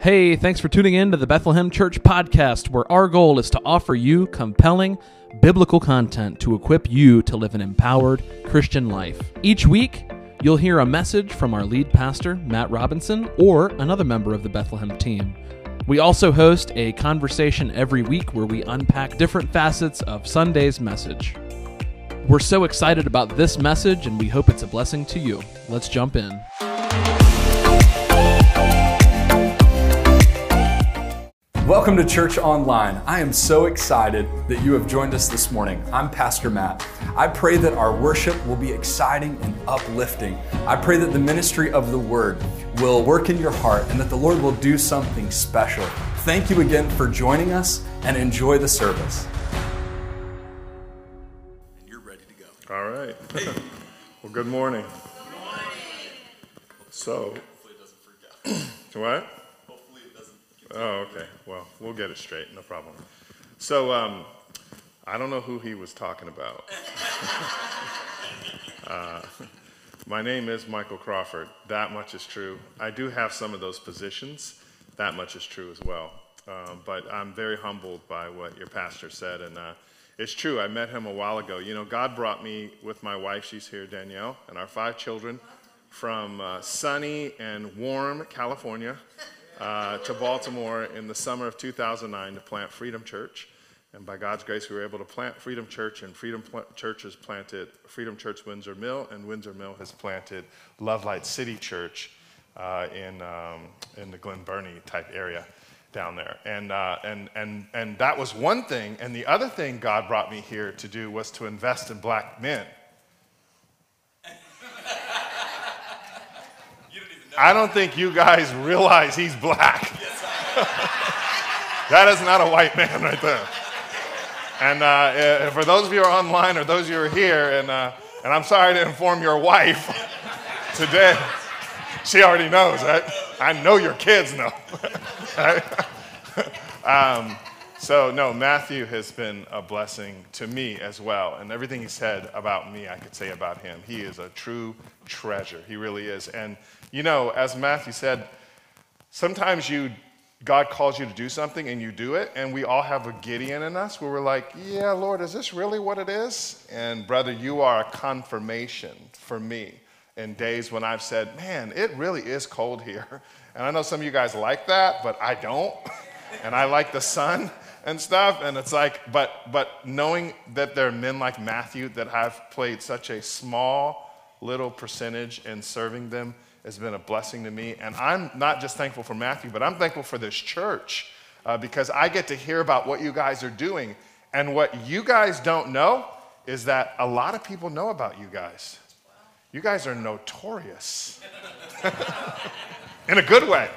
Hey, thanks for tuning in to the Bethlehem Church podcast, where our goal is to offer you compelling biblical content to equip you to live an empowered Christian life. Each week, you'll hear a message from our lead pastor, Matt Robinson, or another member of the Bethlehem team. We also host a conversation every week where we unpack different facets of Sunday's message. We're so excited about this message and we hope it's a blessing to you. Let's jump in. Welcome to Church Online. I am so excited that you have joined us this morning. I'm Pastor Matt. I pray that our worship will be exciting and uplifting. I pray that the ministry of the Word will work in your heart and that the Lord will do something special. Thank you again for joining us and enjoy the service. And you're ready to go. All right. well, good morning. good morning. So, Hopefully it doesn't freak out. what? Oh, okay. Well, we'll get it straight. No problem. So, um, I don't know who he was talking about. uh, my name is Michael Crawford. That much is true. I do have some of those positions. That much is true as well. Um, but I'm very humbled by what your pastor said. And uh, it's true. I met him a while ago. You know, God brought me with my wife, she's here, Danielle, and our five children from uh, sunny and warm California uh, to Baltimore in the summer of 2009 to plant Freedom Church. And by God's grace, we were able to plant Freedom Church, and Freedom Pl- Church has planted Freedom Church Windsor Mill, and Windsor Mill has planted Love Light City Church uh, in, um, in the Glen Burnie type area down there. And, uh, and, and, and that was one thing. And the other thing God brought me here to do was to invest in black men. I don't think you guys realize he's black. that is not a white man right there. And uh, uh, for those of you who are online or those of you who are here, and, uh, and I'm sorry to inform your wife today, she already knows, right? I know your kids know. um, so, no, Matthew has been a blessing to me as well. And everything he said about me, I could say about him. He is a true treasure. He really is. And, you know, as Matthew said, sometimes you God calls you to do something and you do it, and we all have a Gideon in us where we're like, Yeah, Lord, is this really what it is? And brother, you are a confirmation for me in days when I've said, Man, it really is cold here. And I know some of you guys like that, but I don't. and I like the sun and stuff. And it's like, but but knowing that there are men like Matthew that have played such a small little percentage in serving them has been a blessing to me. And I'm not just thankful for Matthew, but I'm thankful for this church uh, because I get to hear about what you guys are doing. And what you guys don't know is that a lot of people know about you guys. You guys are notorious in a good way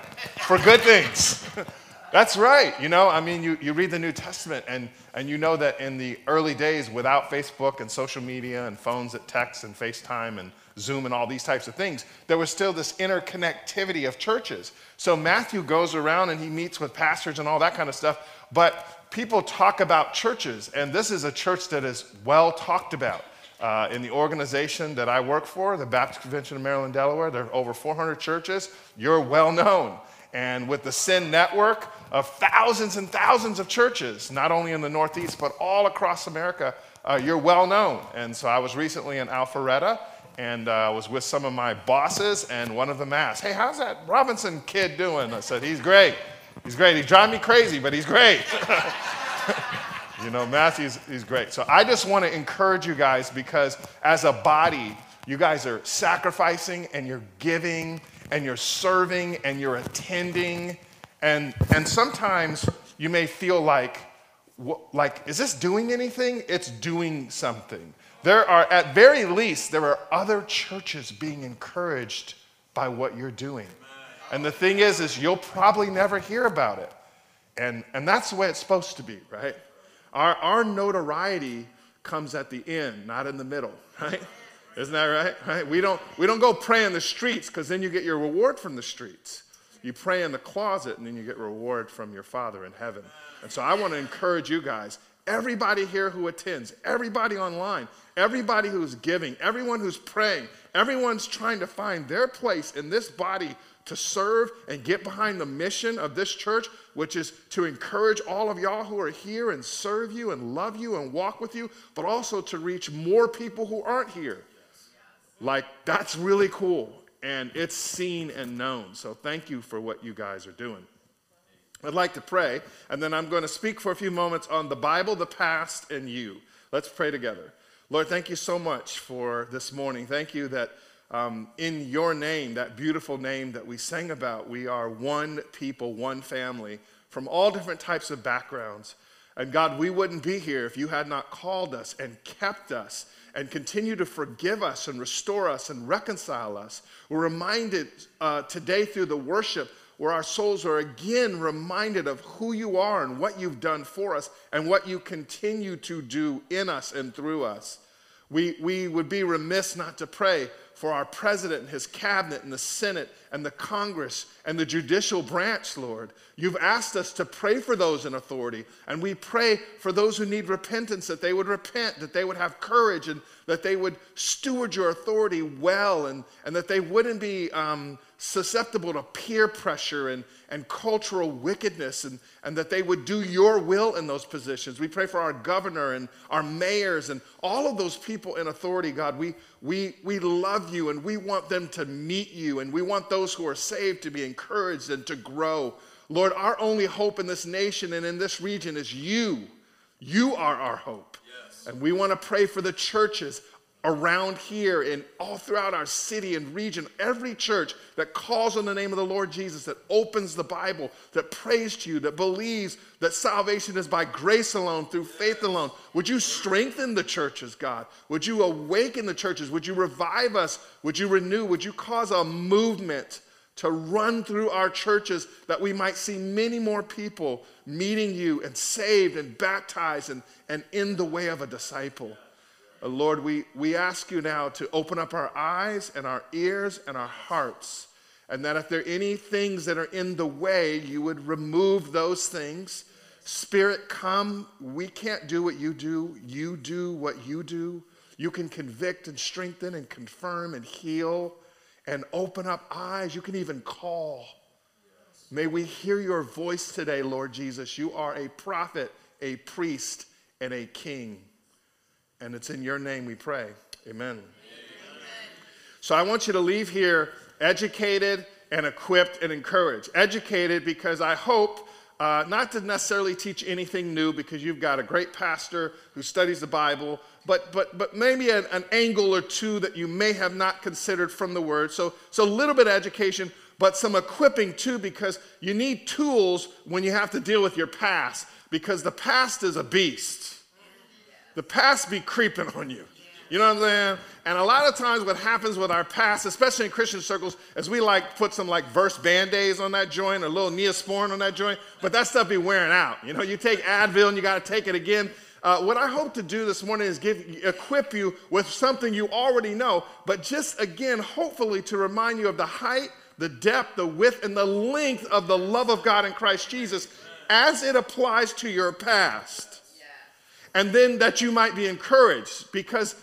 for good things. That's right. You know, I mean, you, you read the New Testament and, and you know that in the early days, without Facebook and social media and phones that text and FaceTime and Zoom and all these types of things, there was still this interconnectivity of churches. So Matthew goes around and he meets with pastors and all that kind of stuff. But people talk about churches, and this is a church that is well talked about. Uh, in the organization that I work for, the Baptist Convention of Maryland, Delaware, there are over 400 churches. You're well known. And with the Send Network of thousands and thousands of churches, not only in the Northeast, but all across America, uh, you're well known. And so I was recently in Alpharetta and uh, was with some of my bosses, and one of them asked, Hey, how's that Robinson kid doing? I said, He's great. He's great. He's driving me crazy, but he's great. you know, Matthew's he's great. So I just want to encourage you guys because as a body, you guys are sacrificing and you're giving and you're serving and you're attending. And, and sometimes you may feel like, like, is this doing anything? It's doing something. There are, at very least, there are other churches being encouraged by what you're doing. And the thing is, is you'll probably never hear about it. And, and that's the way it's supposed to be, right? Our, our notoriety comes at the end, not in the middle, right? Isn't that right? right? We, don't, we don't go pray in the streets because then you get your reward from the streets. You pray in the closet and then you get reward from your Father in heaven. And so I want to encourage you guys, everybody here who attends, everybody online, everybody who's giving, everyone who's praying, everyone's trying to find their place in this body to serve and get behind the mission of this church, which is to encourage all of y'all who are here and serve you and love you and walk with you, but also to reach more people who aren't here. Like, that's really cool. And it's seen and known. So thank you for what you guys are doing. I'd like to pray, and then I'm going to speak for a few moments on the Bible, the past, and you. Let's pray together. Lord, thank you so much for this morning. Thank you that um, in your name, that beautiful name that we sang about, we are one people, one family from all different types of backgrounds. And God, we wouldn't be here if you had not called us and kept us and continue to forgive us and restore us and reconcile us. We're reminded uh, today through the worship where our souls are again reminded of who you are and what you've done for us and what you continue to do in us and through us. We, we would be remiss not to pray for our president and his cabinet and the Senate and the Congress and the judicial branch, Lord. You've asked us to pray for those in authority, and we pray for those who need repentance that they would repent, that they would have courage, and that they would steward your authority well, and, and that they wouldn't be um, susceptible to peer pressure and, and cultural wickedness, and, and that they would do your will in those positions. We pray for our governor and our mayors and all of those people in authority, God. We, we, we love you and we want them to meet you, and we want those who are saved to be encouraged and to grow. Lord, our only hope in this nation and in this region is you. You are our hope. And we want to pray for the churches around here and all throughout our city and region, every church that calls on the name of the Lord Jesus, that opens the Bible, that prays to you, that believes that salvation is by grace alone, through faith alone. Would you strengthen the churches, God? Would you awaken the churches? Would you revive us? Would you renew? Would you cause a movement to run through our churches that we might see many more people meeting you and saved and baptized and, and in the way of a disciple? Uh, Lord, we, we ask you now to open up our eyes and our ears and our hearts, and that if there are any things that are in the way, you would remove those things. Spirit, come. We can't do what you do. You do what you do. You can convict and strengthen and confirm and heal and open up eyes. You can even call. May we hear your voice today, Lord Jesus. You are a prophet, a priest, and a king. And it's in your name we pray. Amen. Amen. So I want you to leave here educated and equipped and encouraged. Educated because I hope uh, not to necessarily teach anything new because you've got a great pastor who studies the Bible, but, but, but maybe an, an angle or two that you may have not considered from the Word. So, so a little bit of education, but some equipping too because you need tools when you have to deal with your past because the past is a beast the past be creeping on you. You know what I'm saying? And a lot of times, what happens with our past, especially in Christian circles, is we like put some like verse band aids on that joint, or a little neosporin on that joint, but that stuff be wearing out. You know, you take Advil and you got to take it again. Uh, what I hope to do this morning is give, equip you with something you already know, but just again, hopefully, to remind you of the height, the depth, the width, and the length of the love of God in Christ Jesus as it applies to your past and then that you might be encouraged. Because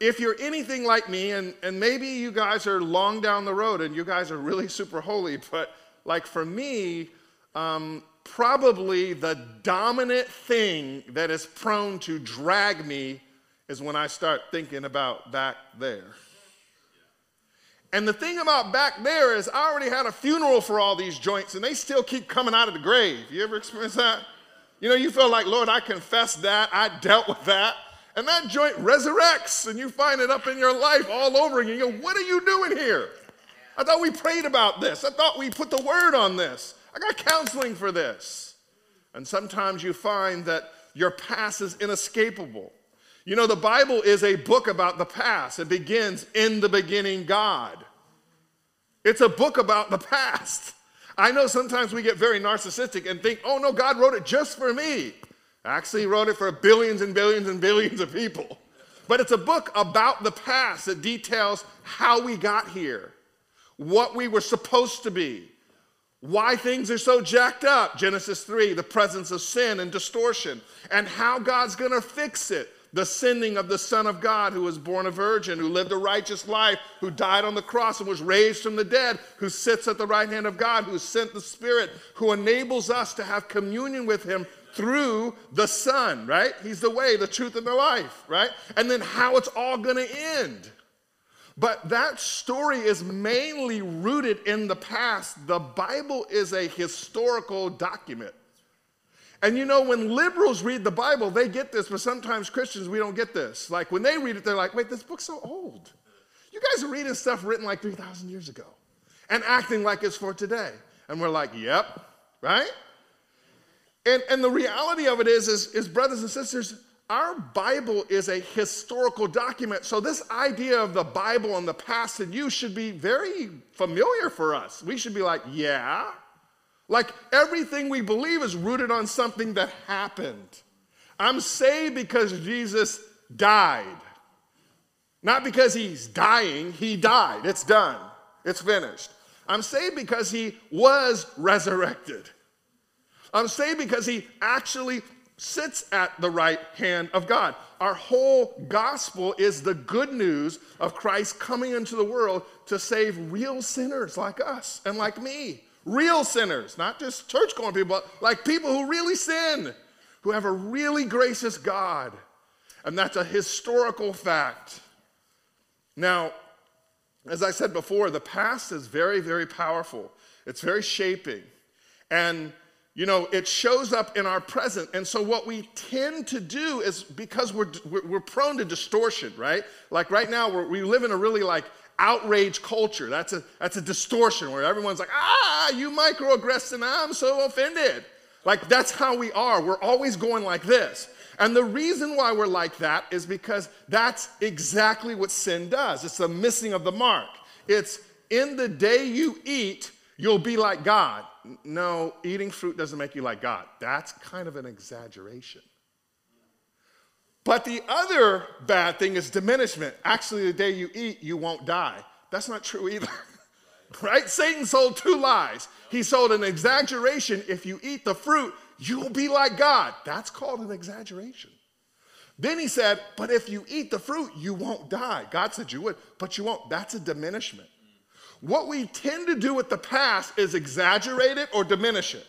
if you're anything like me, and, and maybe you guys are long down the road and you guys are really super holy, but like for me, um, probably the dominant thing that is prone to drag me is when I start thinking about back there. And the thing about back there is, I already had a funeral for all these joints, and they still keep coming out of the grave. You ever experienced that? You know, you feel like, Lord, I confess that, I dealt with that. And that joint resurrects, and you find it up in your life all over again. You go, What are you doing here? I thought we prayed about this. I thought we put the word on this. I got counseling for this. And sometimes you find that your past is inescapable. You know, the Bible is a book about the past. It begins in the beginning, God. It's a book about the past. I know sometimes we get very narcissistic and think, oh no, God wrote it just for me. Actually, he wrote it for billions and billions and billions of people. But it's a book about the past that details how we got here, what we were supposed to be, why things are so jacked up Genesis 3, the presence of sin and distortion, and how God's gonna fix it, the sending of the Son of God who was born a virgin, who lived a righteous life, who died on the cross and was raised from the dead, who sits at the right hand of God, who sent the Spirit, who enables us to have communion with him through the Son, right? He's the way, the truth, and the life, right? And then how it's all to end. But that story is mainly rooted in the past. The Bible is a historical document. And you know, when liberals read the Bible, they get this, but sometimes Christians, we don't get this. Like when they read it, they're like, wait, this book's so old. You guys are reading stuff written like 3,000 years ago and acting like it's for today. And we're like, yep, right? And, and the reality of it is, is, is, brothers and sisters, our Bible is a historical document. So this idea of the Bible and the past and you should be very familiar for us. We should be like, yeah, like everything we believe is rooted on something that happened. I'm saved because Jesus died. Not because he's dying, he died. It's done, it's finished. I'm saved because he was resurrected. I'm saved because he actually sits at the right hand of God. Our whole gospel is the good news of Christ coming into the world to save real sinners like us and like me. Real sinners, not just church going people, but like people who really sin, who have a really gracious God. And that's a historical fact. Now, as I said before, the past is very, very powerful. It's very shaping. And, you know, it shows up in our present. And so, what we tend to do is because we're, we're prone to distortion, right? Like right now, we live in a really like outrage culture. That's a, that's a distortion where everyone's like, ah, you microaggressed and I'm so offended. Like that's how we are. We're always going like this. And the reason why we're like that is because that's exactly what sin does. It's the missing of the mark. It's in the day you eat, you'll be like God. No, eating fruit doesn't make you like God. That's kind of an exaggeration. But the other bad thing is diminishment. Actually, the day you eat, you won't die. That's not true either. right? Satan sold two lies. He sold an exaggeration. If you eat the fruit, you'll be like God. That's called an exaggeration. Then he said, but if you eat the fruit, you won't die. God said you would, but you won't. That's a diminishment. What we tend to do with the past is exaggerate it or diminish it.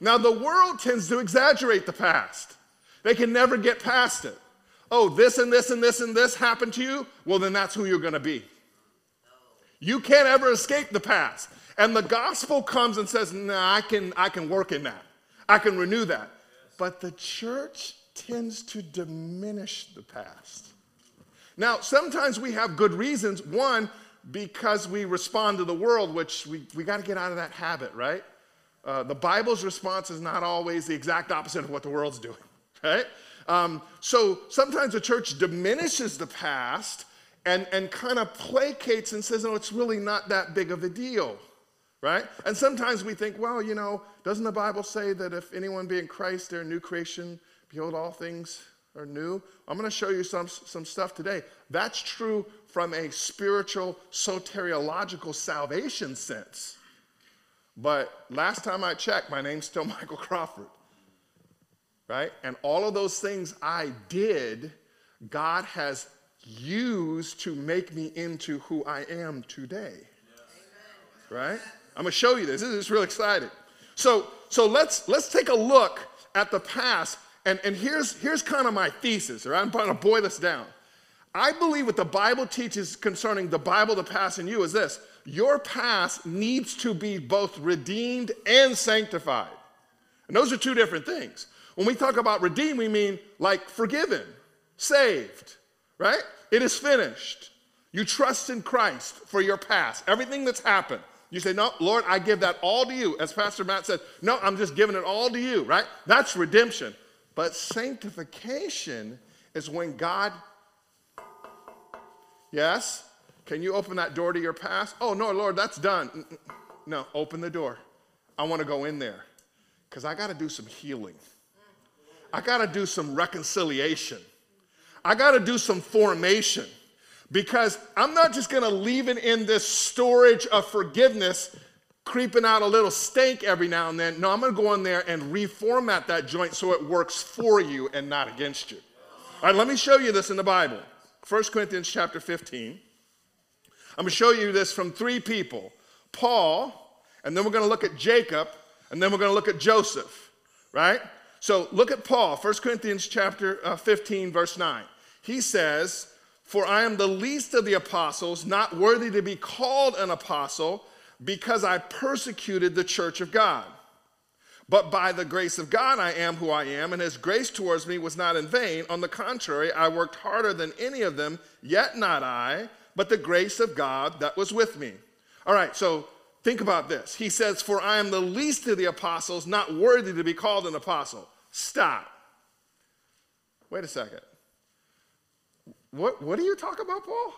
Now, the world tends to exaggerate the past, they can never get past it oh, this and this and this and this happened to you, well, then that's who you're going to be. You can't ever escape the past. And the gospel comes and says, nah, I can, I can work in that. I can renew that. But the church tends to diminish the past. Now, sometimes we have good reasons. One, because we respond to the world, which we, we got to get out of that habit, right? Uh, the Bible's response is not always the exact opposite of what the world's doing, right? Um, so sometimes the church diminishes the past and, and kind of placates and says, no, it's really not that big of a deal, right? And sometimes we think, well, you know, doesn't the Bible say that if anyone be in Christ, they're a new creation? Behold, all things are new. I'm going to show you some, some stuff today. That's true from a spiritual, soteriological salvation sense. But last time I checked, my name's still Michael Crawford right? And all of those things I did, God has used to make me into who I am today. Right? I'm gonna show you this. This is real exciting. So, so let's let's take a look at the past. And, and here's here's kind of my thesis, right? I'm trying to boil this down. I believe what the Bible teaches concerning the Bible, the past, and you is this your past needs to be both redeemed and sanctified. And those are two different things. When we talk about redeemed, we mean like forgiven, saved, right? It is finished. You trust in Christ for your past, everything that's happened. You say, No, Lord, I give that all to you. As Pastor Matt said, No, I'm just giving it all to you, right? That's redemption. But sanctification is when God, yes, can you open that door to your past? Oh, no, Lord, that's done. Mm, mm. No, open the door. I want to go in there because I got to do some healing. I got to do some reconciliation. I got to do some formation because I'm not just going to leave it in this storage of forgiveness, creeping out a little stank every now and then. No, I'm going to go in there and reformat that joint so it works for you and not against you. All right, let me show you this in the Bible. 1 Corinthians chapter 15. I'm going to show you this from three people Paul, and then we're going to look at Jacob, and then we're going to look at Joseph, right? So look at Paul, 1 Corinthians chapter uh, 15, verse 9. He says, For I am the least of the apostles, not worthy to be called an apostle, because I persecuted the church of God. But by the grace of God, I am who I am, and his grace towards me was not in vain. On the contrary, I worked harder than any of them, yet not I, but the grace of God that was with me. All right, so think about this. He says, For I am the least of the apostles, not worthy to be called an apostle. Stop. Wait a second. What, what are you talk about, Paul?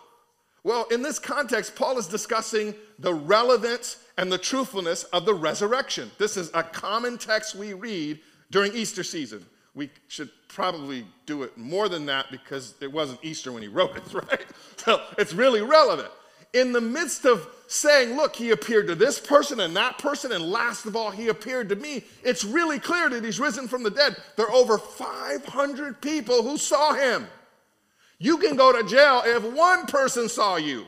Well, in this context, Paul is discussing the relevance and the truthfulness of the resurrection. This is a common text we read during Easter season. We should probably do it more than that because it wasn't Easter when he wrote it, right? So it's really relevant. In the midst of saying, look, he appeared to this person and that person, and last of all, he appeared to me, it's really clear that he's risen from the dead. There are over 500 people who saw him. You can go to jail if one person saw you.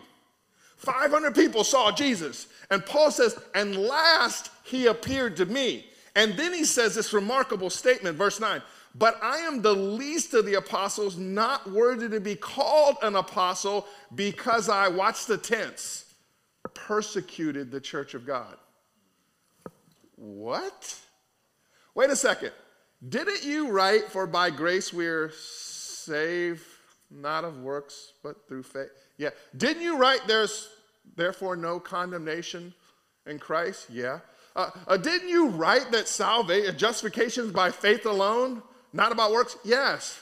500 people saw Jesus. And Paul says, and last he appeared to me. And then he says this remarkable statement, verse 9 But I am the least of the apostles, not worthy to be called an apostle, because I, watch the tense, persecuted the church of God. What? Wait a second. Didn't you write, For by grace we're saved? Not of works, but through faith. Yeah. Didn't you write there's therefore no condemnation in Christ? Yeah. Uh, uh, didn't you write that salvation, justification is by faith alone, not about works? Yes.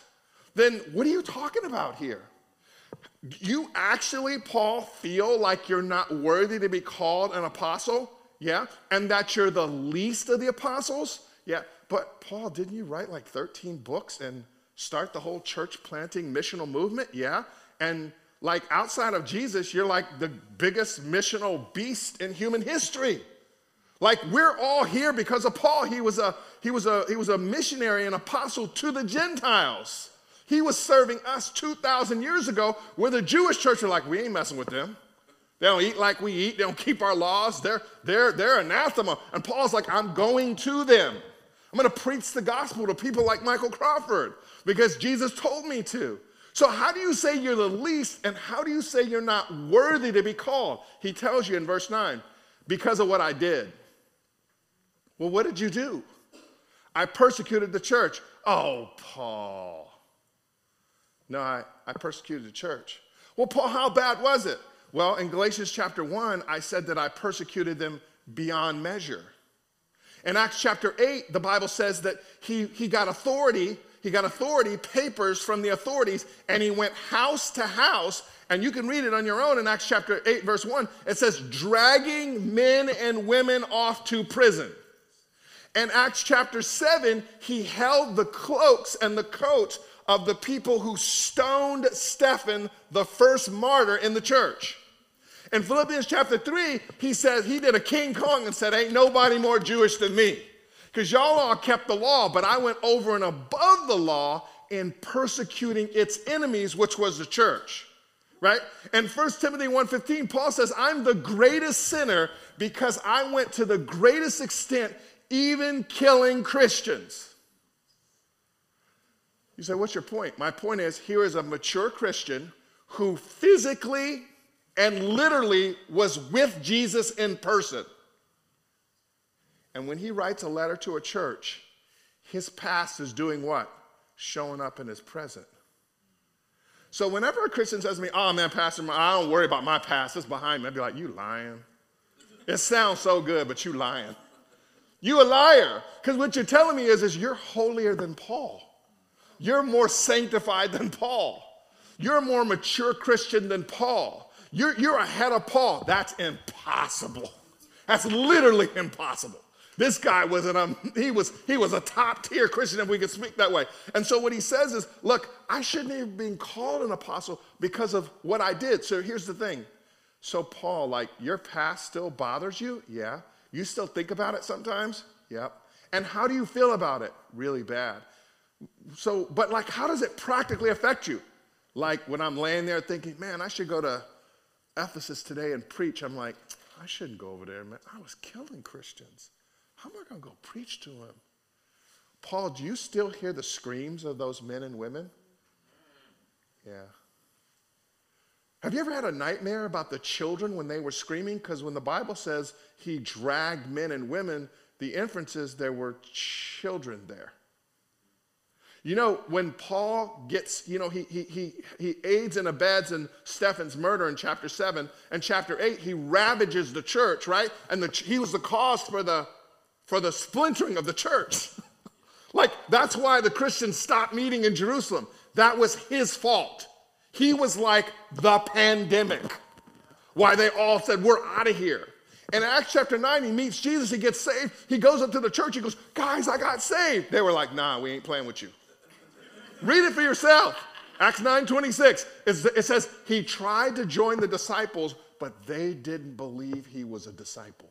Then what are you talking about here? You actually, Paul, feel like you're not worthy to be called an apostle? Yeah. And that you're the least of the apostles? Yeah. But Paul, didn't you write like 13 books and start the whole church planting missional movement? Yeah. And like outside of Jesus, you're like the biggest missional beast in human history. Like we're all here because of Paul. He was a he was a he was a missionary and apostle to the Gentiles. He was serving us 2,000 years ago, where the Jewish church are like, we ain't messing with them. They don't eat like we eat. They don't keep our laws. They're, they're, they're anathema. And Paul's like, I'm going to them. I'm going to preach the gospel to people like Michael Crawford because Jesus told me to. So, how do you say you're the least and how do you say you're not worthy to be called? He tells you in verse 9, because of what I did. Well, what did you do? I persecuted the church. Oh, Paul. No, I, I persecuted the church. Well, Paul, how bad was it? Well, in Galatians chapter 1, I said that I persecuted them beyond measure. In Acts chapter 8, the Bible says that he, he got authority he got authority, papers from the authorities, and he went house to house. And you can read it on your own in Acts chapter 8, verse 1. It says, dragging men and women off to prison. In Acts chapter 7, he held the cloaks and the coats of the people who stoned Stephen, the first martyr in the church. In Philippians chapter 3, he says he did a King Kong and said, Ain't nobody more Jewish than me. Because y'all all kept the law, but I went over and above the law in persecuting its enemies, which was the church. Right? And 1 Timothy 1:15, Paul says, I'm the greatest sinner because I went to the greatest extent, even killing Christians. You say, what's your point? My point is here is a mature Christian who physically and literally was with Jesus in person. And when he writes a letter to a church, his past is doing what? Showing up in his present. So whenever a Christian says to me, oh man, Pastor, I don't worry about my past, it's behind me, I'd be like, you lying. It sounds so good, but you lying. You a liar. Because what you're telling me is, is you're holier than Paul. You're more sanctified than Paul. You're a more mature Christian than Paul. You're, you're ahead of Paul. That's impossible. That's literally impossible. This guy was an um, he was he was a top tier Christian if we could speak that way. And so what he says is, look, I shouldn't have been called an apostle because of what I did. So here's the thing. So Paul, like your past still bothers you? Yeah. You still think about it sometimes? Yep. And how do you feel about it? Really bad. So, but like, how does it practically affect you? Like when I'm laying there thinking, man, I should go to Ephesus today and preach. I'm like, I shouldn't go over there, man. I was killing Christians. How am I going to go preach to them? Paul, do you still hear the screams of those men and women? Yeah. Have you ever had a nightmare about the children when they were screaming? Because when the Bible says he dragged men and women, the inference is there were children there. You know, when Paul gets, you know, he, he, he, he aids and abets in Stephen's murder in chapter 7, and chapter 8, he ravages the church, right? And the, he was the cause for the, for the splintering of the church. like, that's why the Christians stopped meeting in Jerusalem. That was his fault. He was like the pandemic. Why they all said, We're out of here. In Acts chapter 9, he meets Jesus, he gets saved. He goes up to the church, he goes, Guys, I got saved. They were like, Nah, we ain't playing with you. Read it for yourself. Acts 9 26. It says, He tried to join the disciples, but they didn't believe he was a disciple.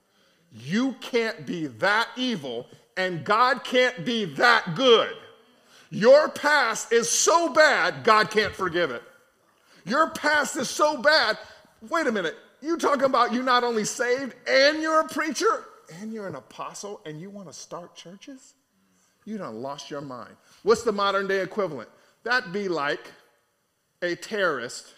You can't be that evil, and God can't be that good. Your past is so bad, God can't forgive it. Your past is so bad. Wait a minute. You talking about you not only saved and you're a preacher and you're an apostle and you want to start churches? You done lost your mind. What's the modern day equivalent? That'd be like a terrorist,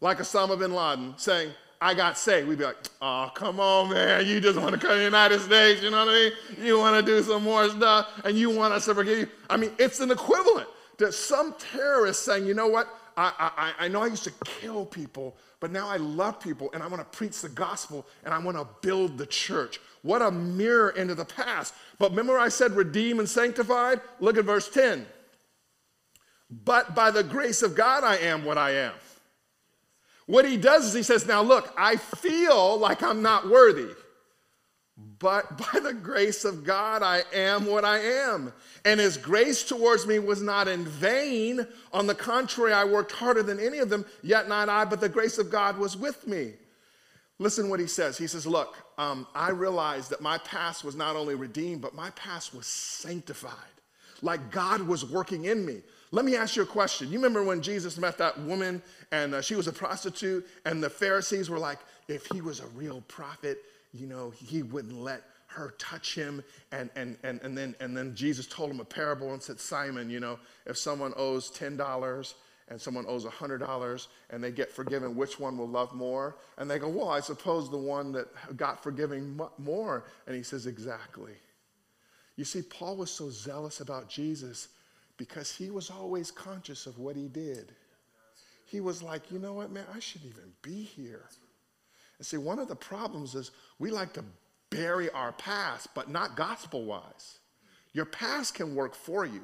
like Osama bin Laden, saying, I got saved. We'd be like, oh, come on, man. You just want to come to the United States, you know what I mean? You want to do some more stuff and you want us to forgive you. I mean, it's an equivalent to some terrorist saying, you know what? I, I, I know I used to kill people, but now I love people and I want to preach the gospel and I want to build the church. What a mirror into the past. But remember, I said redeemed and sanctified? Look at verse 10. But by the grace of God, I am what I am. What he does is he says, Now look, I feel like I'm not worthy. But by the grace of God, I am what I am. And his grace towards me was not in vain. On the contrary, I worked harder than any of them, yet not I, but the grace of God was with me. Listen what he says. He says, Look, um, I realized that my past was not only redeemed, but my past was sanctified. Like God was working in me. Let me ask you a question. You remember when Jesus met that woman and uh, she was a prostitute, and the Pharisees were like, if he was a real prophet, you know, he wouldn't let her touch him. And, and, and, and, then, and then Jesus told him a parable and said, Simon, you know, if someone owes $10 and someone owes $100 and they get forgiven, which one will love more? And they go, well, I suppose the one that got forgiven more. And he says, exactly. You see, Paul was so zealous about Jesus because he was always conscious of what he did. He was like, you know what, man, I shouldn't even be here. And see, one of the problems is we like to bury our past, but not gospel wise. Your past can work for you.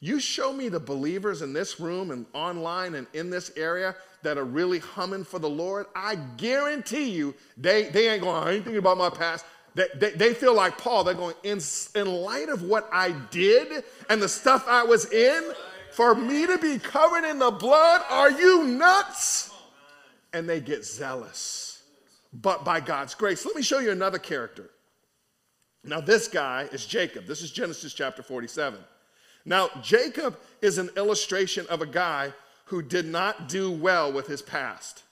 You show me the believers in this room and online and in this area that are really humming for the Lord, I guarantee you they, they ain't going, I ain't thinking about my past. They, they, they feel like Paul. They're going, in, in light of what I did and the stuff I was in, for me to be covered in the blood, are you nuts? And they get zealous but by God's grace. Let me show you another character. Now, this guy is Jacob. This is Genesis chapter 47. Now, Jacob is an illustration of a guy who did not do well with his past.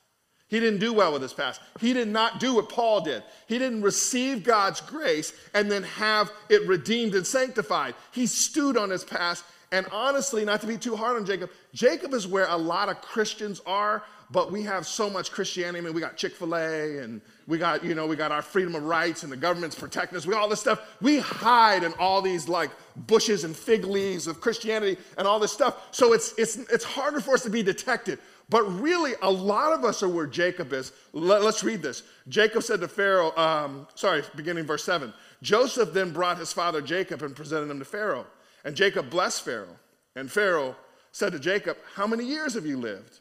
He didn't do well with his past. He did not do what Paul did. He didn't receive God's grace and then have it redeemed and sanctified. He stewed on his past. And honestly, not to be too hard on Jacob, Jacob is where a lot of Christians are but we have so much Christianity. I mean, we got Chick fil A and we got, you know, we got our freedom of rights and the government's protecting us. We got all this stuff. We hide in all these like bushes and fig leaves of Christianity and all this stuff. So it's, it's, it's harder for us to be detected. But really, a lot of us are where Jacob is. Let, us read this. Jacob said to Pharaoh, um, sorry, beginning verse 7 Joseph then brought his father Jacob and presented him to Pharaoh. And Jacob blessed Pharaoh. And Pharaoh said to Jacob, How many years have you lived?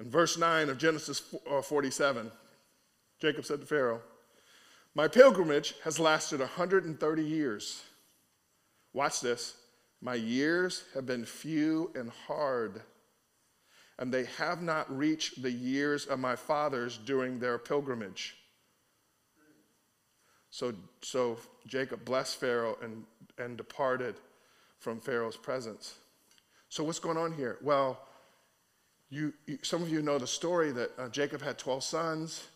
In verse 9 of Genesis uh, 47, Jacob said to Pharaoh, My pilgrimage has lasted 130 years. Watch this. My years have been few and hard, and they have not reached the years of my fathers during their pilgrimage. So, so Jacob blessed Pharaoh and, and departed. from Pharaoh's presence. So, what's going on here? Well, you, you some of you know the story that uh, Jacob had 12 sons,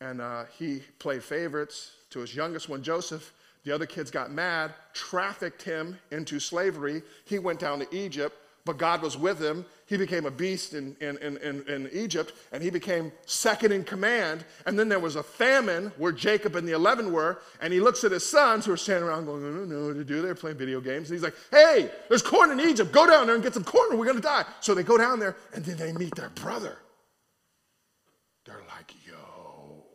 and uh, he played favorites to his youngest one, Joseph. The other kids got mad, trafficked him into slavery. He went down to Egypt but God was with him. He became a beast in, in, in, in, Egypt, and he became second in command. And then there was a famine where Jacob and the 11 were, and he looks at his sons who are standing around going, I don't know what to do. They're playing video games. And he's like, hey, there's corn in Egypt. Go down there and get some corn or we're going to die. So they go down there, and then they meet their brother. They're like, yo,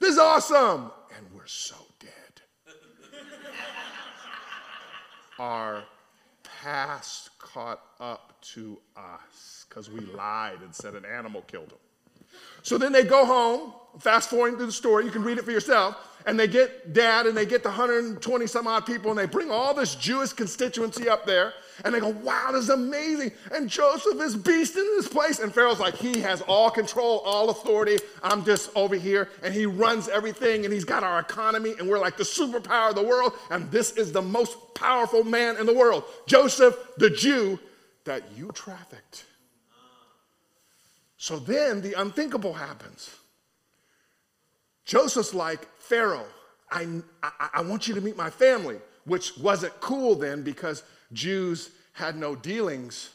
this is awesome. And we're so dead. Our past caught up to us because we lied and said an animal killed him. So then they go home, fast forwarding through the story, you can read it for yourself, and they get dad and they get the 120 some odd people and they bring all this Jewish constituency up there and they go, wow, this is amazing. And Joseph is beast in this place. And Pharaoh's like, he has all control, all authority. I'm just over here and he runs everything and he's got our economy and we're like the superpower of the world. And this is the most powerful man in the world. Joseph, the Jew, that you trafficked. So then the unthinkable happens. Joseph's like, Pharaoh, I, I, I, want you to meet my family, which wasn't cool then because Jews had no dealings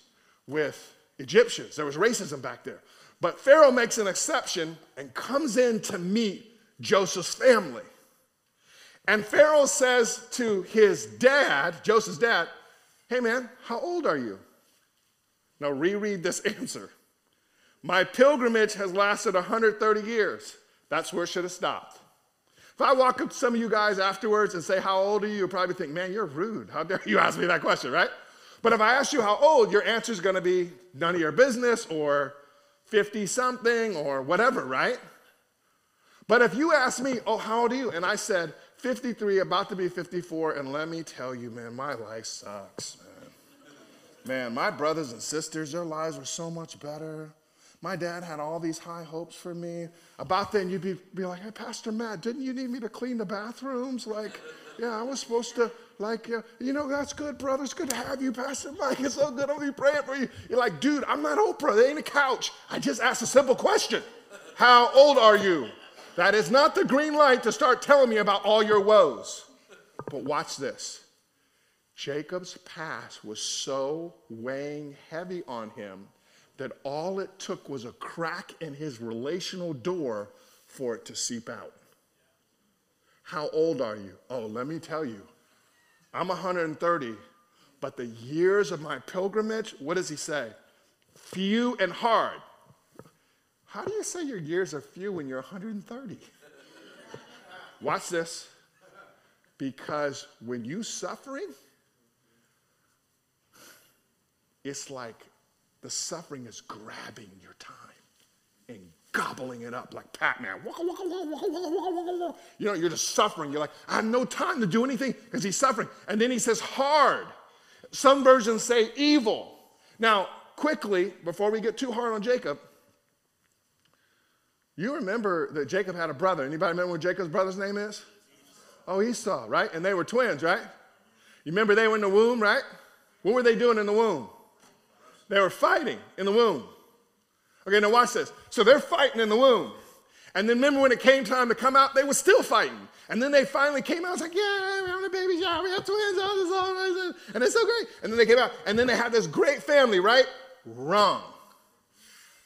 with Egyptians. There was racism back there. But Pharaoh makes an exception and comes in to meet Joseph's family. And Pharaoh says to his dad, Joseph's dad, Hey man, how old are you? Now, reread this answer. My pilgrimage has lasted 130 years. That's where it should have stopped. If I walk up to some of you guys afterwards and say, How old are you? You'll probably think, Man, you're rude. How dare you ask me that question, right? But if I ask you how old, your answer is going to be none of your business or 50 something or whatever, right? But if you ask me, Oh, how old are you? And I said, 53, about to be 54, and let me tell you, man, my life sucks, man. Man, my brothers and sisters, their lives were so much better. My dad had all these high hopes for me. About then, you'd be, be like, hey, Pastor Matt, didn't you need me to clean the bathrooms? Like, yeah, I was supposed to, like, uh, you know, that's good, brother. It's good to have you, Pastor Mike. It's so good. I'll be praying for you. You're like, dude, I'm not Oprah. There ain't a couch. I just asked a simple question How old are you? That is not the green light to start telling me about all your woes. But watch this. Jacob's past was so weighing heavy on him that all it took was a crack in his relational door for it to seep out. How old are you? Oh, let me tell you, I'm 130, but the years of my pilgrimage, what does he say? Few and hard. How do you say your years are few when you're 130? Watch this. Because when you're suffering, it's like the suffering is grabbing your time and gobbling it up like Pac-Man. You know, you're just suffering. You're like, I have no time to do anything because he's suffering. And then he says hard. Some versions say evil. Now, quickly, before we get too hard on Jacob, you remember that Jacob had a brother. Anybody remember what Jacob's brother's name is? Oh, Esau, right? And they were twins, right? You remember they were in the womb, right? What were they doing in the womb? They were fighting in the womb. Okay, now watch this. So they're fighting in the womb. And then remember when it came time to come out, they were still fighting. And then they finally came out. It's like, yeah, we're having a baby shower. We have twins. All and it's so great. And then they came out. And then they had this great family, right? Wrong.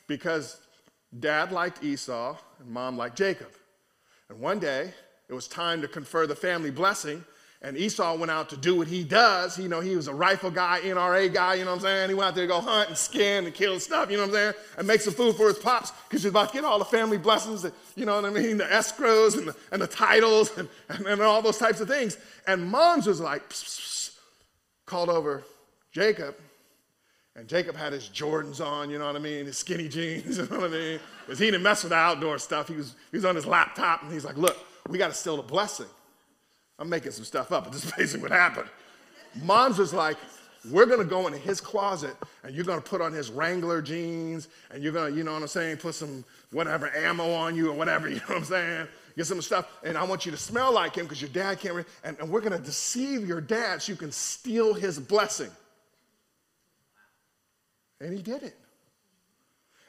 Because dad liked Esau and mom liked Jacob. And one day, it was time to confer the family blessing. And Esau went out to do what he does. You know, he was a rifle guy, NRA guy, you know what I'm saying? He went out there to go hunt and skin and kill stuff, you know what I'm saying? And make some food for his pops because he's about to get all the family blessings, that, you know what I mean? The escrows and the, and the titles and, and, and, all those types of things. And moms was like, pss, pss, called over Jacob. And Jacob had his Jordans on, you know what I mean? His skinny jeans, you know what I mean? Because he didn't mess with the outdoor stuff. He was, he was on his laptop and he's like, look, we got to steal the blessing. I'm making some stuff up, but this is basically what happened. Moms was like, we're gonna go into his closet and you're gonna put on his Wrangler jeans and you're gonna, you know what I'm saying, put some whatever ammo on you or whatever, you know what I'm saying? Get some stuff, and I want you to smell like him because your dad can't, and, and we're gonna deceive your dad so you can steal his blessing. And he did it.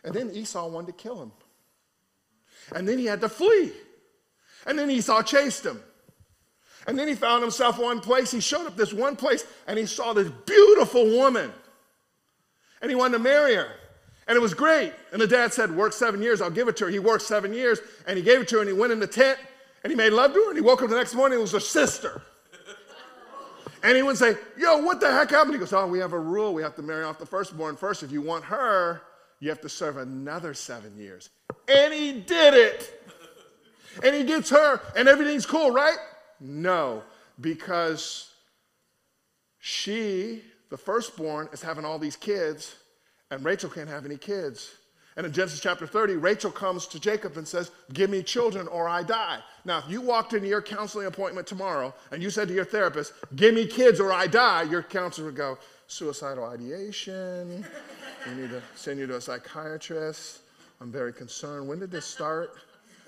And then Esau wanted to kill him. And then he had to flee. And then Esau chased him. And then he found himself one place. He showed up this one place and he saw this beautiful woman. And he wanted to marry her. And it was great. And the dad said, Work seven years, I'll give it to her. He worked seven years and he gave it to her and he went in the tent and he made love to her and he woke up the next morning, it was her sister. And he would say, Yo, what the heck happened? He goes, Oh, we have a rule. We have to marry off the firstborn first. If you want her, you have to serve another seven years. And he did it. And he gets her, and everything's cool, right? No, because she, the firstborn, is having all these kids, and Rachel can't have any kids. And in Genesis chapter 30, Rachel comes to Jacob and says, Give me children or I die. Now, if you walked into your counseling appointment tomorrow and you said to your therapist, Give me kids or I die, your counselor would go, Suicidal ideation. We need to send you to a psychiatrist. I'm very concerned. When did this start?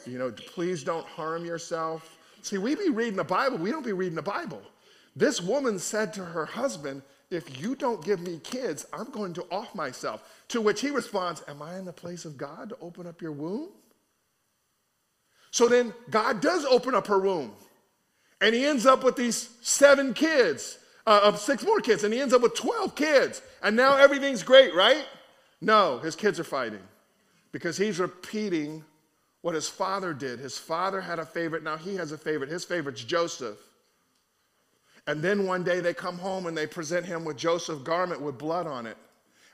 You know, please don't harm yourself. See, we be reading the Bible, we don't be reading the Bible. This woman said to her husband, If you don't give me kids, I'm going to off myself. To which he responds, Am I in the place of God to open up your womb? So then God does open up her womb. And he ends up with these seven kids, uh, of six more kids, and he ends up with 12 kids. And now everything's great, right? No, his kids are fighting because he's repeating what his father did. His father had a favorite, now he has a favorite. His favorite's Joseph. And then one day they come home and they present him with Joseph's garment with blood on it.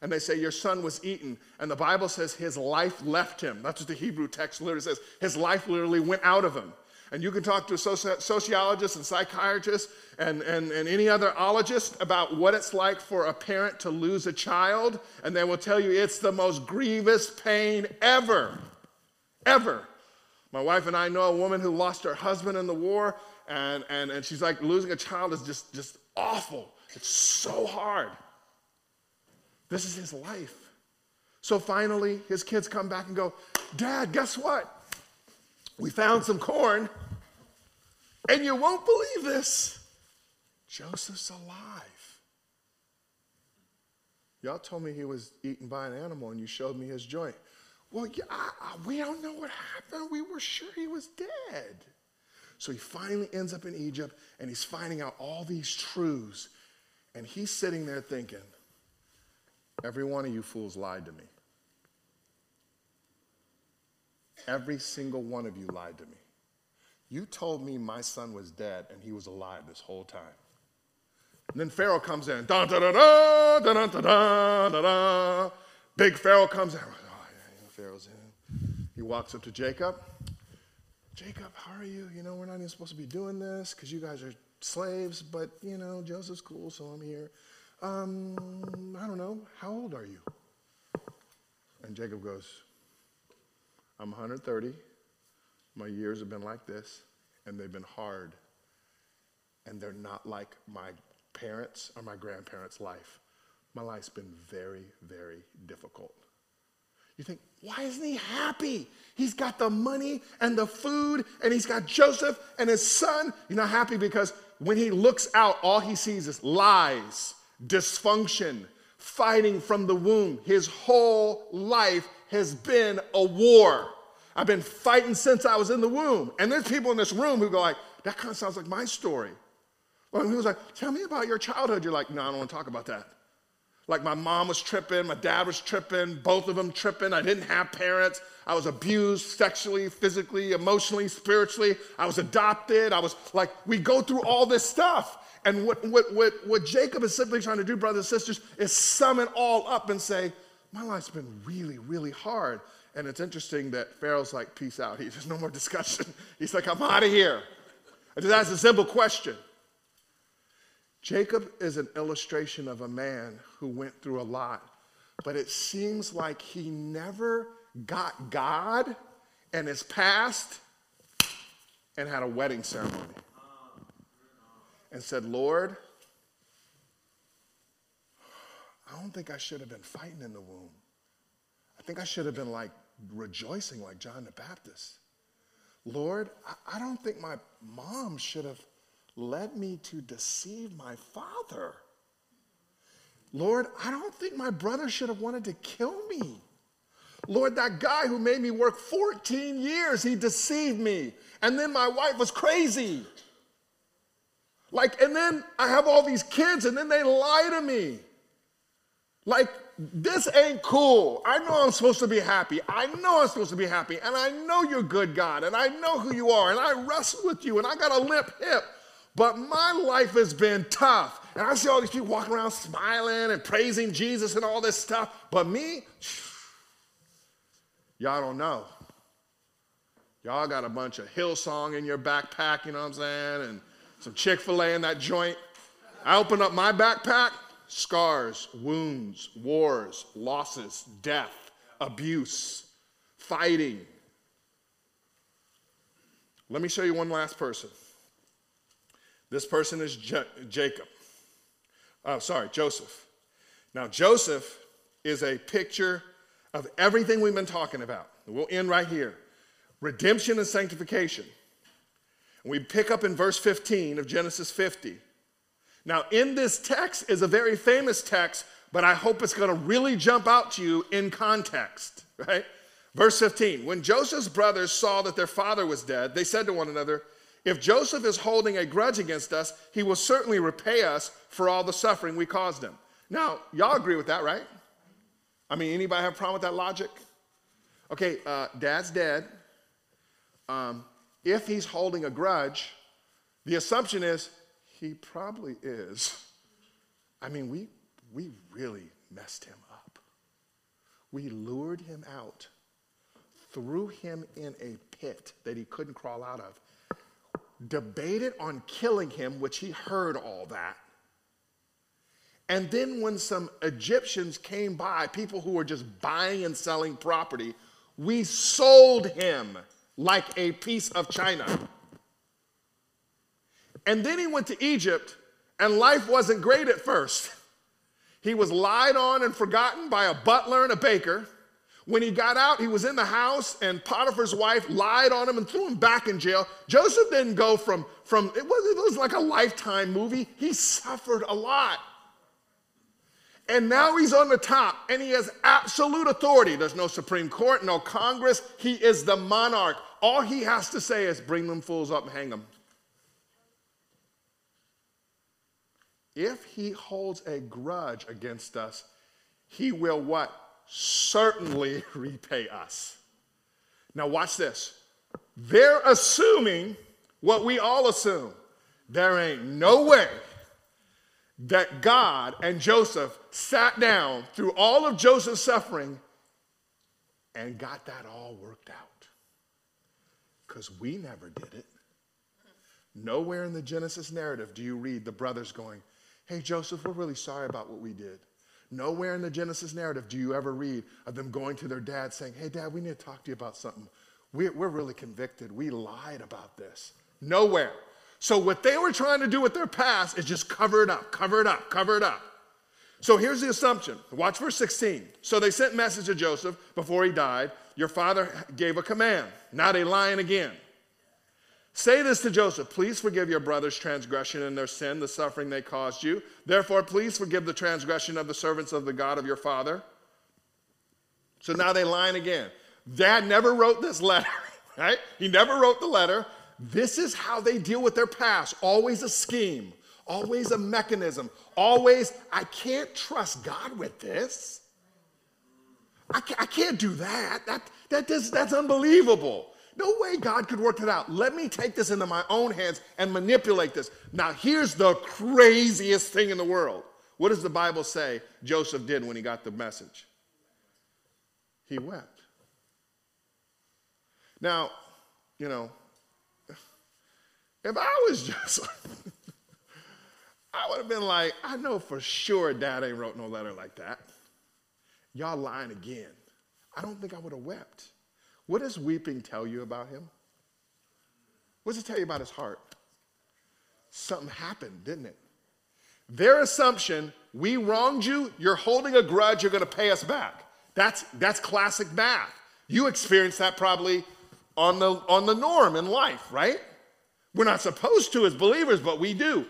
And they say, Your son was eaten. And the Bible says his life left him. That's what the Hebrew text literally says. His life literally went out of him. And you can talk to soci- sociologists and psychiatrists and, and, and any other ologist about what it's like for a parent to lose a child, and they will tell you it's the most grievous pain ever. Ever. My wife and I know a woman who lost her husband in the war, and, and, and she's like, losing a child is just, just awful. It's so hard. This is his life. So finally, his kids come back and go, Dad, guess what? We found some corn, and you won't believe this. Joseph's alive. Y'all told me he was eaten by an animal, and you showed me his joint. Well, yeah, we don't know what happened. We were sure he was dead. So he finally ends up in Egypt, and he's finding out all these truths. And he's sitting there thinking, Every one of you fools lied to me. Every single one of you lied to me. You told me my son was dead and he was alive this whole time. And then Pharaoh comes in. Da, da, da, da, da, da, da, da, da. Big Pharaoh comes in. Oh, yeah, you know, Pharaoh's in. He walks up to Jacob. Jacob, how are you? You know, we're not even supposed to be doing this because you guys are slaves, but, you know, Joseph's cool, so I'm here. Um, I don't know. How old are you? And Jacob goes, I'm 130. My years have been like this, and they've been hard. And they're not like my parents' or my grandparents' life. My life's been very, very difficult. You think, why isn't he happy? He's got the money and the food, and he's got Joseph and his son. You're not happy because when he looks out, all he sees is lies, dysfunction, fighting from the womb. His whole life has been a war. I've been fighting since I was in the womb. And there's people in this room who go like, that kind of sounds like my story. Well, he was like, tell me about your childhood. You're like, no, I don't want to talk about that. Like my mom was tripping, my dad was tripping, both of them tripping. I didn't have parents. I was abused sexually, physically, emotionally, spiritually. I was adopted. I was like, we go through all this stuff. And what, what, what, what Jacob is simply trying to do, brothers and sisters, is sum it all up and say, my life's been really, really hard. And it's interesting that Pharaoh's like, peace out. He, there's no more discussion. He's like, I'm out of here. I just asked a simple question. Jacob is an illustration of a man who went through a lot, but it seems like he never got God and his past and had a wedding ceremony and said, Lord, I don't think I should have been fighting in the womb. I think I should have been like rejoicing like John the Baptist. Lord, I, I don't think my mom should have led me to deceive my father. Lord, I don't think my brother should have wanted to kill me. Lord, that guy who made me work 14 years, he deceived me. And then my wife was crazy. Like, and then I have all these kids, and then they lie to me. Like, this ain't cool. I know I'm supposed to be happy. I know I'm supposed to be happy. And I know you're good, God. And I know who you are. And I wrestle with you. And I got a limp hip. But my life has been tough. And I see all these people walking around smiling and praising Jesus and all this stuff. But me, y'all don't know. Y'all got a bunch of Hillsong in your backpack, you know what I'm saying? And some Chick fil A in that joint. I open up my backpack scars, wounds, wars, losses, death, abuse, fighting. Let me show you one last person. This person is J- Jacob. Oh, sorry, Joseph. Now, Joseph is a picture of everything we've been talking about. We'll end right here redemption and sanctification. We pick up in verse 15 of Genesis 50. Now, in this text is a very famous text, but I hope it's going to really jump out to you in context, right? Verse 15 When Joseph's brothers saw that their father was dead, they said to one another, If Joseph is holding a grudge against us, he will certainly repay us for all the suffering we caused him. Now, y'all agree with that, right? I mean, anybody have a problem with that logic? Okay, uh, dad's dead. Um, if he's holding a grudge, the assumption is he probably is. I mean, we, we really messed him up. We lured him out, threw him in a pit that he couldn't crawl out of, debated on killing him, which he heard all that. And then, when some Egyptians came by, people who were just buying and selling property, we sold him like a piece of china. And then he went to Egypt, and life wasn't great at first. He was lied on and forgotten by a butler and a baker. When he got out, he was in the house, and Potiphar's wife lied on him and threw him back in jail. Joseph didn't go from, from it, was, it was like a lifetime movie. He suffered a lot. And now he's on the top, and he has absolute authority. There's no Supreme Court, no Congress. He is the monarch. All he has to say is bring them fools up and hang them. If he holds a grudge against us, he will what? Certainly repay us. Now, watch this. They're assuming what we all assume. There ain't no way that God and Joseph sat down through all of Joseph's suffering and got that all worked out. Because we never did it. Nowhere in the Genesis narrative do you read the brothers going, Hey, Joseph, we're really sorry about what we did. Nowhere in the Genesis narrative do you ever read of them going to their dad saying, Hey, dad, we need to talk to you about something. We're, we're really convicted. We lied about this. Nowhere. So, what they were trying to do with their past is just cover it up, cover it up, cover it up. So, here's the assumption. Watch verse 16. So, they sent message to Joseph before he died. Your father gave a command. not a lying again. Say this to Joseph Please forgive your brother's transgression and their sin, the suffering they caused you. Therefore, please forgive the transgression of the servants of the God of your father. So now they line again. Dad never wrote this letter, right? He never wrote the letter. This is how they deal with their past. Always a scheme, always a mechanism, always, I can't trust God with this. I can't, I can't do that. That, that does, that's unbelievable. No way God could work it out. Let me take this into my own hands and manipulate this. Now, here's the craziest thing in the world. What does the Bible say Joseph did when he got the message? He wept. Now, you know, if I was Joseph, I would have been like, I know for sure dad ain't wrote no letter like that. Y'all lying again. I don't think I would have wept. What does weeping tell you about him? What does it tell you about his heart? Something happened, didn't it? Their assumption, we wronged you, you're holding a grudge, you're gonna pay us back. That's, that's classic math. You experienced that probably on the, on the norm in life, right? We're not supposed to as believers, but we do.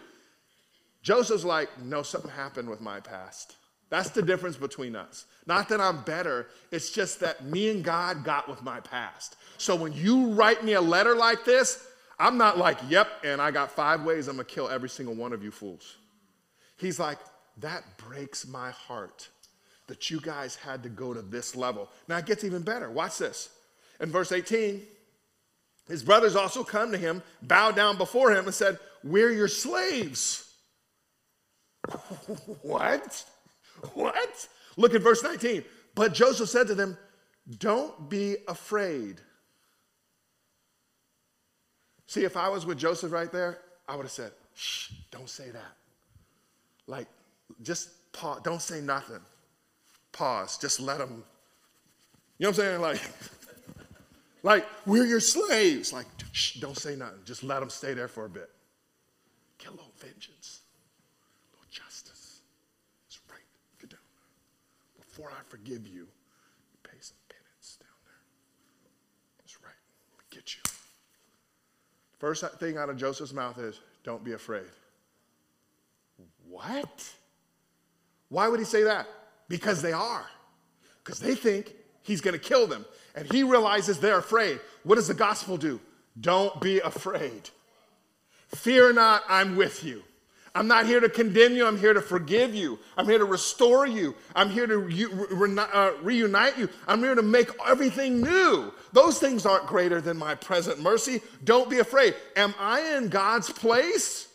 Joseph's like, no, something happened with my past. That's the difference between us. Not that I'm better, it's just that me and God got with my past. So when you write me a letter like this, I'm not like, yep, and I got five ways I'm gonna kill every single one of you fools. He's like, that breaks my heart that you guys had to go to this level. Now it gets even better. Watch this. In verse 18, his brothers also come to him, bowed down before him, and said, We're your slaves. what? What? Look at verse 19. But Joseph said to them, Don't be afraid. See, if I was with Joseph right there, I would have said, Shh, don't say that. Like, just pause. Don't say nothing. Pause. Just let them. You know what I'm saying? Like, like we're your slaves. Like, shh, don't say nothing. Just let them stay there for a bit. Get a little vengeance, a little justice. It's right. Get down there. Before I forgive you, you pay some penance down there. That's right. Get you. First thing out of Joseph's mouth is, don't be afraid. What? Why would he say that? Because they are. Because they think he's going to kill them. And he realizes they're afraid. What does the gospel do? Don't be afraid. Fear not, I'm with you. I'm not here to condemn you. I'm here to forgive you. I'm here to restore you. I'm here to re- uh, reunite you. I'm here to make everything new. Those things aren't greater than my present mercy. Don't be afraid. Am I in God's place?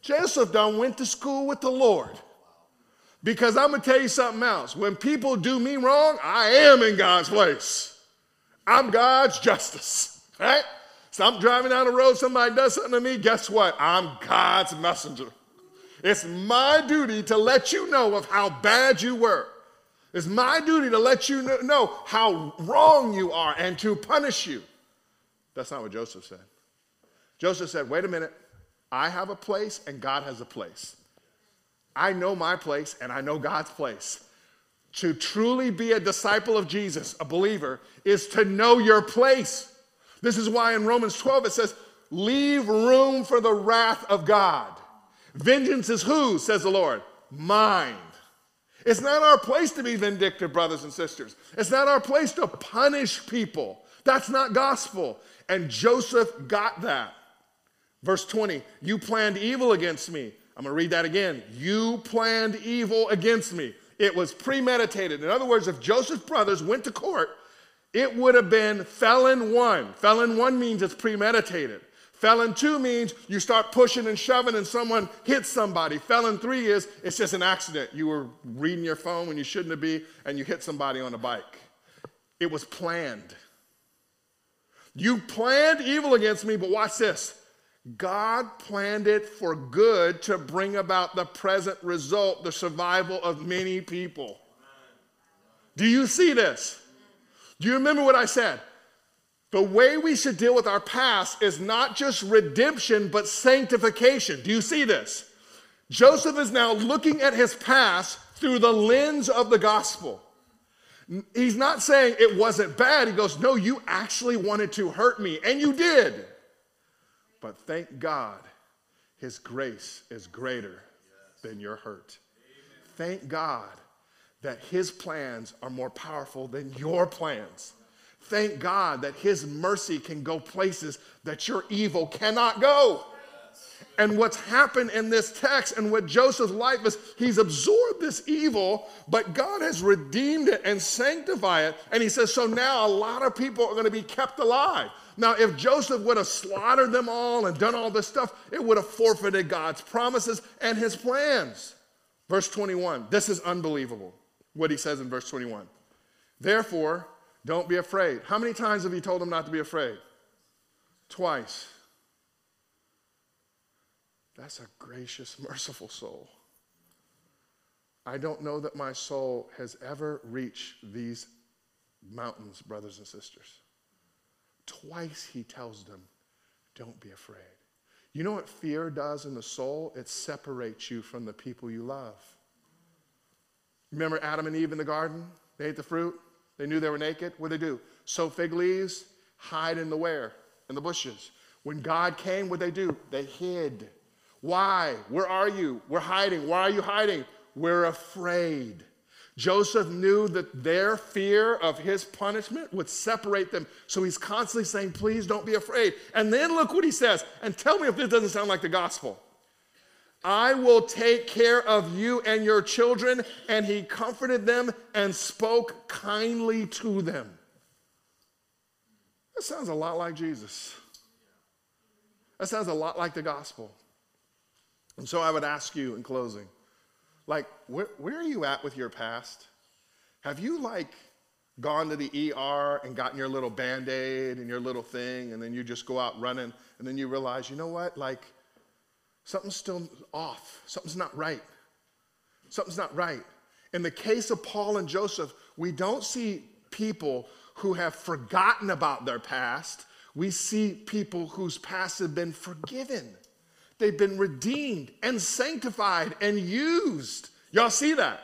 Joseph done went to school with the Lord. Because I'm going to tell you something else. When people do me wrong, I am in God's place. I'm God's justice, right? So I'm driving down the road, somebody does something to me, guess what? I'm God's messenger. It's my duty to let you know of how bad you were. It's my duty to let you know how wrong you are and to punish you. That's not what Joseph said. Joseph said, wait a minute. I have a place and God has a place. I know my place and I know God's place. To truly be a disciple of Jesus, a believer, is to know your place. This is why in Romans 12 it says, Leave room for the wrath of God. Vengeance is who, says the Lord? Mine. It's not our place to be vindictive, brothers and sisters. It's not our place to punish people. That's not gospel. And Joseph got that. Verse 20, you planned evil against me. I'm going to read that again. You planned evil against me. It was premeditated. In other words, if Joseph's brothers went to court, it would have been felon one. Felon one means it's premeditated. Felon two means you start pushing and shoving and someone hits somebody. Felon three is it's just an accident. You were reading your phone when you shouldn't have been and you hit somebody on a bike. It was planned. You planned evil against me, but watch this. God planned it for good to bring about the present result, the survival of many people. Do you see this? Do you remember what I said? The way we should deal with our past is not just redemption, but sanctification. Do you see this? Joseph is now looking at his past through the lens of the gospel. He's not saying it wasn't bad. He goes, No, you actually wanted to hurt me, and you did. But thank God, His grace is greater than your hurt. Thank God that His plans are more powerful than your plans. Thank God that His mercy can go places that your evil cannot go. And what's happened in this text and what Joseph's life is, he's absorbed this evil, but God has redeemed it and sanctified it. And he says, so now a lot of people are going to be kept alive. Now, if Joseph would have slaughtered them all and done all this stuff, it would have forfeited God's promises and his plans. Verse 21, this is unbelievable what he says in verse 21. Therefore, don't be afraid. How many times have he told them not to be afraid? Twice. That's a gracious, merciful soul. I don't know that my soul has ever reached these mountains, brothers and sisters. Twice he tells them, Don't be afraid. You know what fear does in the soul? It separates you from the people you love. Remember Adam and Eve in the garden? They ate the fruit. They knew they were naked. What did they do? Sow fig leaves, hide in the where? In the bushes. When God came, what did they do? They hid. Why? Where are you? We're hiding. Why are you hiding? we're afraid. Joseph knew that their fear of his punishment would separate them. So he's constantly saying, Please don't be afraid. And then look what he says. And tell me if this doesn't sound like the gospel. I will take care of you and your children. And he comforted them and spoke kindly to them. That sounds a lot like Jesus. That sounds a lot like the gospel. And so I would ask you in closing like, where, where are you at with your past? Have you, like, gone to the ER and gotten your little band aid and your little thing, and then you just go out running, and then you realize, you know what? Like, something's still off. Something's not right. Something's not right. In the case of Paul and Joseph, we don't see people who have forgotten about their past. We see people whose past have been forgiven. They've been redeemed and sanctified and used. Y'all see that?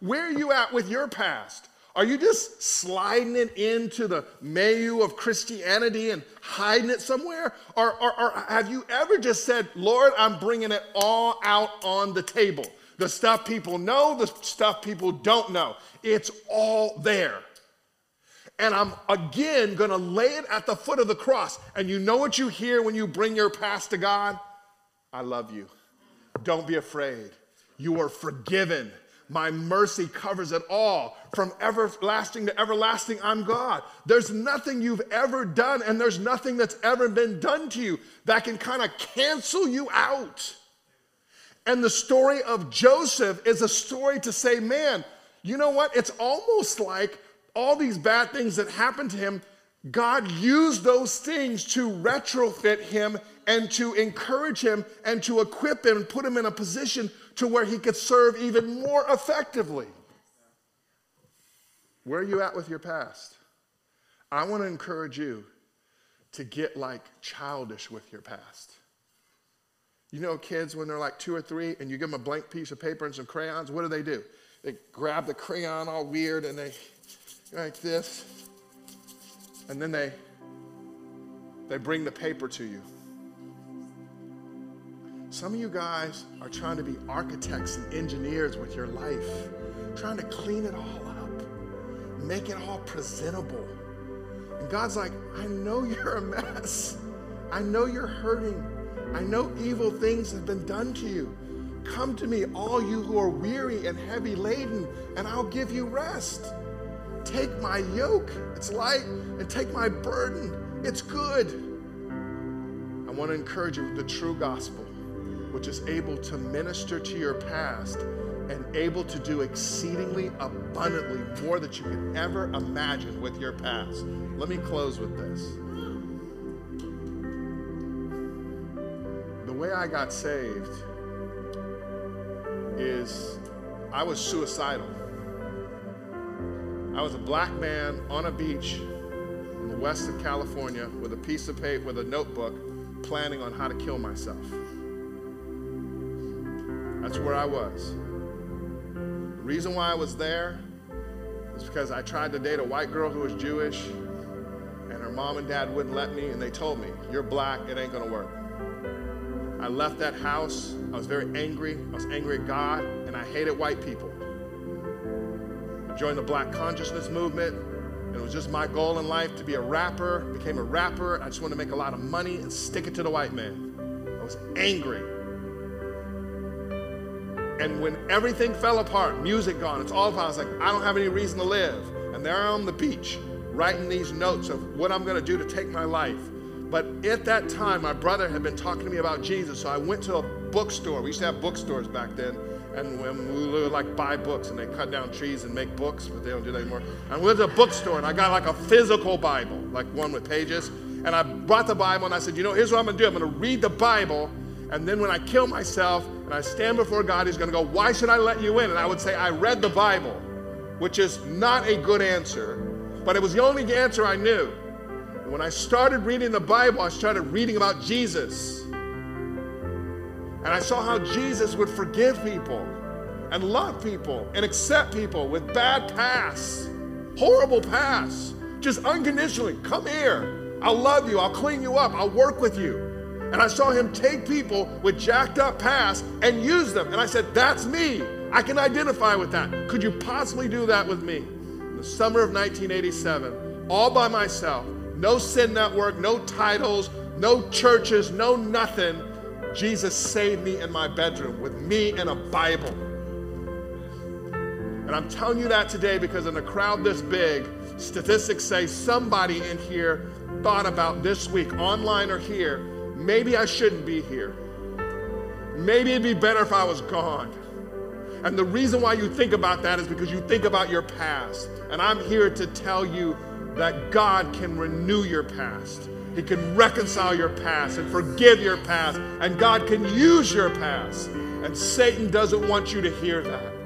Where are you at with your past? Are you just sliding it into the milieu of Christianity and hiding it somewhere? Or, or, or, have you ever just said, Lord, I'm bringing it all out on the table? The stuff people know, the stuff people don't know. It's all there. And I'm again going to lay it at the foot of the cross. And you know what you hear when you bring your past to God? I love you. Don't be afraid. You are forgiven. My mercy covers it all. From everlasting to everlasting, I'm God. There's nothing you've ever done, and there's nothing that's ever been done to you that can kind of cancel you out. And the story of Joseph is a story to say, man, you know what? It's almost like all these bad things that happened to him, God used those things to retrofit him and to encourage him and to equip him and put him in a position to where he could serve even more effectively. Where are you at with your past? I want to encourage you to get like childish with your past. You know, kids, when they're like two or three and you give them a blank piece of paper and some crayons, what do they do? They grab the crayon all weird and they, like this, and then they, they bring the paper to you. Some of you guys are trying to be architects and engineers with your life, trying to clean it all up, make it all presentable. And God's like, I know you're a mess. I know you're hurting. I know evil things have been done to you. Come to me, all you who are weary and heavy laden, and I'll give you rest. Take my yoke, it's light, and take my burden, it's good. I want to encourage you with the true gospel which is able to minister to your past and able to do exceedingly abundantly more that you can ever imagine with your past. Let me close with this. The way I got saved is I was suicidal. I was a black man on a beach in the west of California with a piece of paper, with a notebook, planning on how to kill myself. That's where I was. The reason why I was there is because I tried to date a white girl who was Jewish, and her mom and dad wouldn't let me, and they told me, You're black, it ain't gonna work. I left that house. I was very angry. I was angry at God, and I hated white people. I joined the Black Consciousness Movement, and it was just my goal in life to be a rapper. Became a rapper. I just wanted to make a lot of money and stick it to the white man. I was angry. And when everything fell apart, music gone, it's all gone, I was like, I don't have any reason to live. And there I'm on the beach, writing these notes of what I'm gonna do to take my life. But at that time, my brother had been talking to me about Jesus, so I went to a bookstore. We used to have bookstores back then, and we would like buy books, and they cut down trees and make books, but they don't do that anymore. And I went to a bookstore, and I got like a physical Bible, like one with pages. And I brought the Bible, and I said, you know, here's what I'm gonna do. I'm gonna read the Bible, and then when I kill myself and I stand before God, He's going to go, Why should I let you in? And I would say, I read the Bible, which is not a good answer, but it was the only answer I knew. And when I started reading the Bible, I started reading about Jesus. And I saw how Jesus would forgive people and love people and accept people with bad pasts, horrible pasts, just unconditionally. Come here. I'll love you. I'll clean you up. I'll work with you. And I saw him take people with jacked up past and use them. And I said, That's me. I can identify with that. Could you possibly do that with me? In the summer of 1987, all by myself, no Send Network, no titles, no churches, no nothing. Jesus saved me in my bedroom with me and a Bible. And I'm telling you that today because in a crowd this big, statistics say somebody in here thought about this week, online or here, maybe I shouldn't be here. Maybe it'd be better if I was gone. And the reason why you think about that is because you think about your past. And I'm here to tell you that God can renew your past. He can reconcile your past and forgive your past. And God can use your past. And Satan doesn't want you to hear that.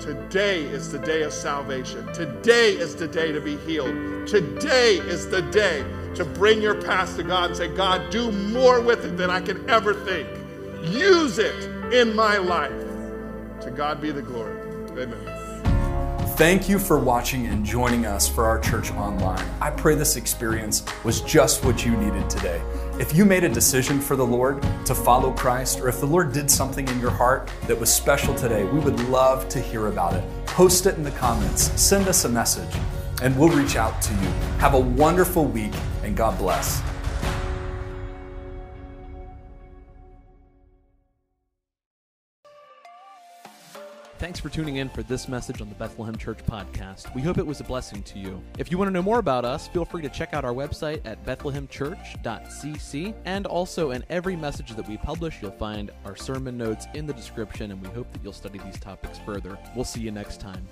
Today is the day of salvation. Today is the day to be healed. Today is the day to bring your past to God and say, God, do more with it than I can ever think. Use it in my life. To God be the glory. Amen. Thank you for watching and joining us for our church online. I pray this experience was just what you needed today. If you made a decision for the Lord to follow Christ, or if the Lord did something in your heart that was special today, we would love to hear about it. Post it in the comments, send us a message, and we'll reach out to you. Have a wonderful week, and God bless. Thanks for tuning in for this message on the Bethlehem Church podcast. We hope it was a blessing to you. If you want to know more about us, feel free to check out our website at bethlehemchurch.cc. And also, in every message that we publish, you'll find our sermon notes in the description, and we hope that you'll study these topics further. We'll see you next time.